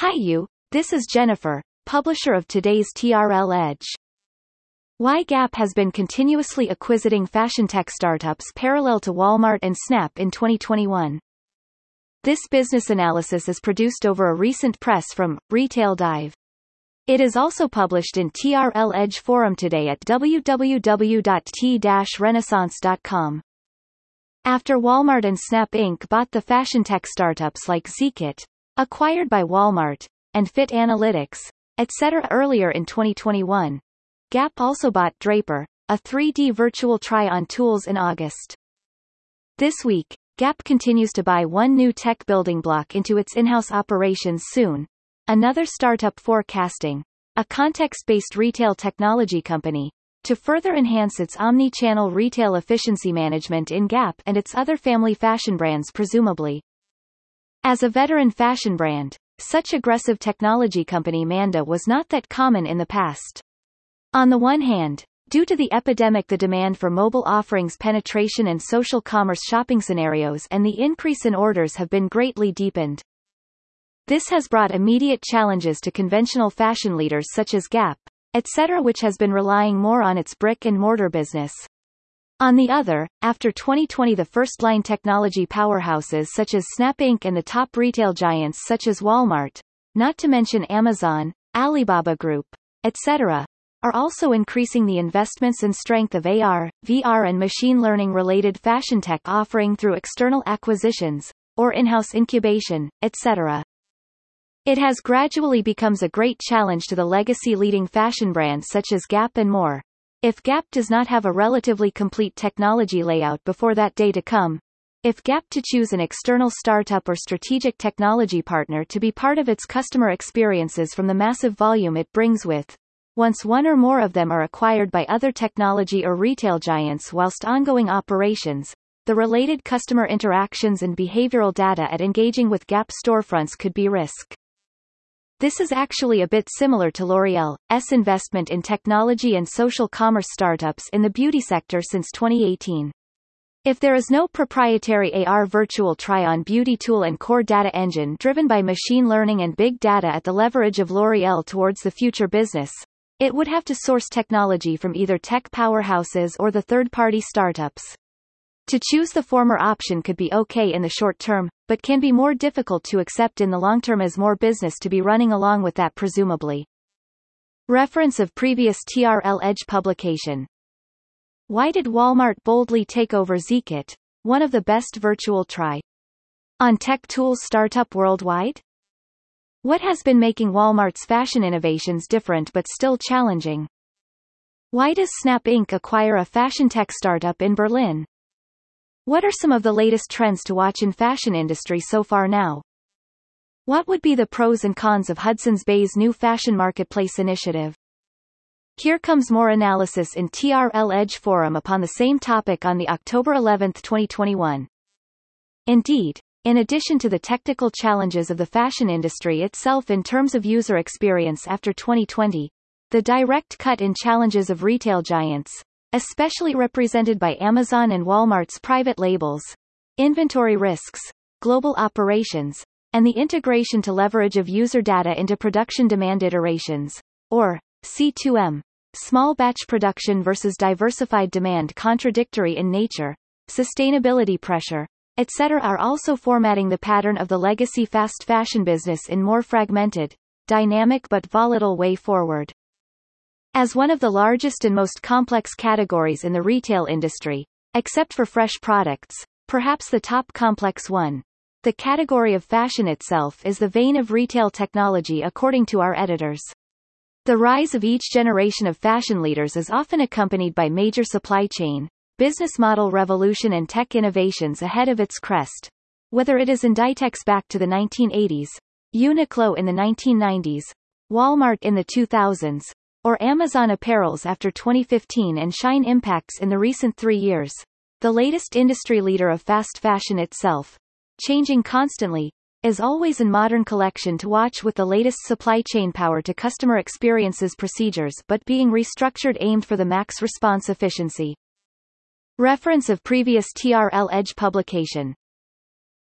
Hi you, this is Jennifer, publisher of today's TRL Edge. Why Gap has been continuously acquisiting fashion tech startups parallel to Walmart and Snap in 2021. This business analysis is produced over a recent press from Retail Dive. It is also published in TRL Edge forum today at www.t-renaissance.com. After Walmart and Snap Inc. bought the fashion tech startups like Zeekit, acquired by Walmart, and Fit Analytics, etc. earlier in 2021, Gap also bought Drapr, a 3D virtual try-on tools in August. This week, Gap continues to buy one new tech building block into its in-house operations soon, another startup forecasting, a context-based retail technology company, to further enhance its omni-channel retail efficiency management in Gap and its other family fashion brands presumably. As a veteran fashion brand, such aggressive technology company M&A was not that common in the past. On the one hand, due to the epidemic the demand for mobile offerings penetration and social commerce shopping scenarios and the increase in orders have been greatly deepened. This has brought immediate challenges to conventional fashion leaders such as Gap, etc. which has been relying more on its brick-and-mortar business. On the other, after 2020 the first-line technology powerhouses such as Snap Inc. and the top retail giants such as Walmart, not to mention Amazon, Alibaba Group, etc., are also increasing the investments and strength of AR, VR and machine learning related fashion tech offering through external acquisitions, or in-house incubation, etc. It has gradually becomes a great challenge to the legacy leading fashion brands such as Gap and more. If Gap does not have a relatively complete technology layout before that day to come, if Gap to choose an external startup or strategic technology partner to be part of its customer experiences from the massive volume it brings with, once one or more of them are acquired by other technology or retail giants whilst ongoing operations, the related customer interactions and behavioral data at engaging with Gap storefronts could be risk. This is actually a bit similar to L'Oréal's investment in technology and social commerce startups in the beauty sector since 2018. If there is no proprietary AR virtual try-on beauty tool and core data engine driven by machine learning and big data at the leverage of L'Oréal towards the future business, it would have to source technology from either tech powerhouses or the third-party startups. To choose the former option could be okay in the short term, but can be more difficult to accept in the long term as more business to be running along with that presumably. Reference of previous TRL Edge publication. Why did Walmart boldly take over Zeekit, one of the best virtual try on tech tools startup worldwide? What has been making Walmart's fashion innovations different but still challenging? Why does Snap Inc. acquire a fashion tech startup in Berlin? What are some of the latest trends to watch in fashion industry so far now? What would be the pros and cons of Hudson's Bay's new fashion marketplace initiative? Here comes more analysis in TRL Edge forum upon the same topic on the October 11, 2021. Indeed, in addition to the technical challenges of the fashion industry itself in terms of user experience after 2020, the direct cut in challenges of retail giants, especially represented by Amazon and Walmart's private labels, inventory risks, global operations, and the integration to leverage of user data into production demand iterations, or C2M, small batch production versus diversified demand contradictory in nature, sustainability pressure, etc. are also formatting the pattern of the legacy fast fashion business in more fragmented, dynamic but volatile way forward. As one of the largest and most complex categories in the retail industry, except for fresh products, perhaps the top complex one. The category of fashion itself is the vein of retail technology according to our editors. The rise of each generation of fashion leaders is often accompanied by major supply chain, business model revolution and tech innovations ahead of its crest. Whether it is Inditex back to the 1980s, Uniqlo in the 1990s, Walmart in the 2000s, or Amazon apparels after 2015 and Shein impacts in the recent three years. The latest industry leader of fast fashion itself, changing constantly, is always in modern collection to watch with the latest supply chain power to customer experiences procedures but being restructured aimed for the max response efficiency. Reference of previous TRL Edge publication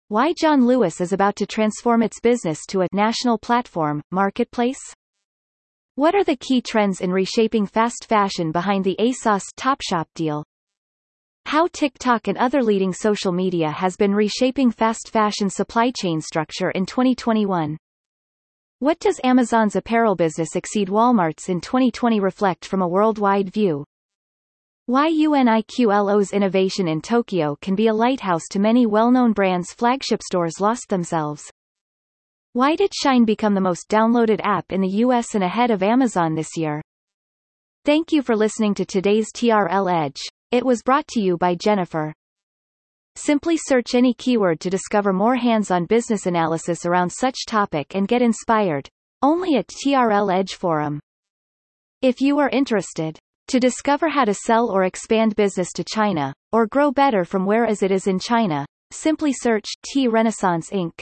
Why John Lewis is about to transform its business to a national platform, marketplace? What are the key trends in reshaping fast fashion behind the ASOS Topshop deal? How TikTok and other leading social media has been reshaping fast fashion supply chain structure in 2021. What does Amazon's apparel business exceed Walmart's in 2020 reflect from a worldwide view? Why UNIQLO's innovation in Tokyo can be a lighthouse to many well-known brands' flagship stores lost themselves. Why did Shein become the most downloaded app in the US and ahead of Amazon this year? Thank you for listening to today's TRL Edge. It was brought to you by Jennifer. Simply search any keyword to discover more hands-on business analysis around such topic and get inspired. Only at TRL Edge Forum. If you are interested to discover how to sell or expand business to China, or grow better from where as it is in China, simply search T Renaissance Inc.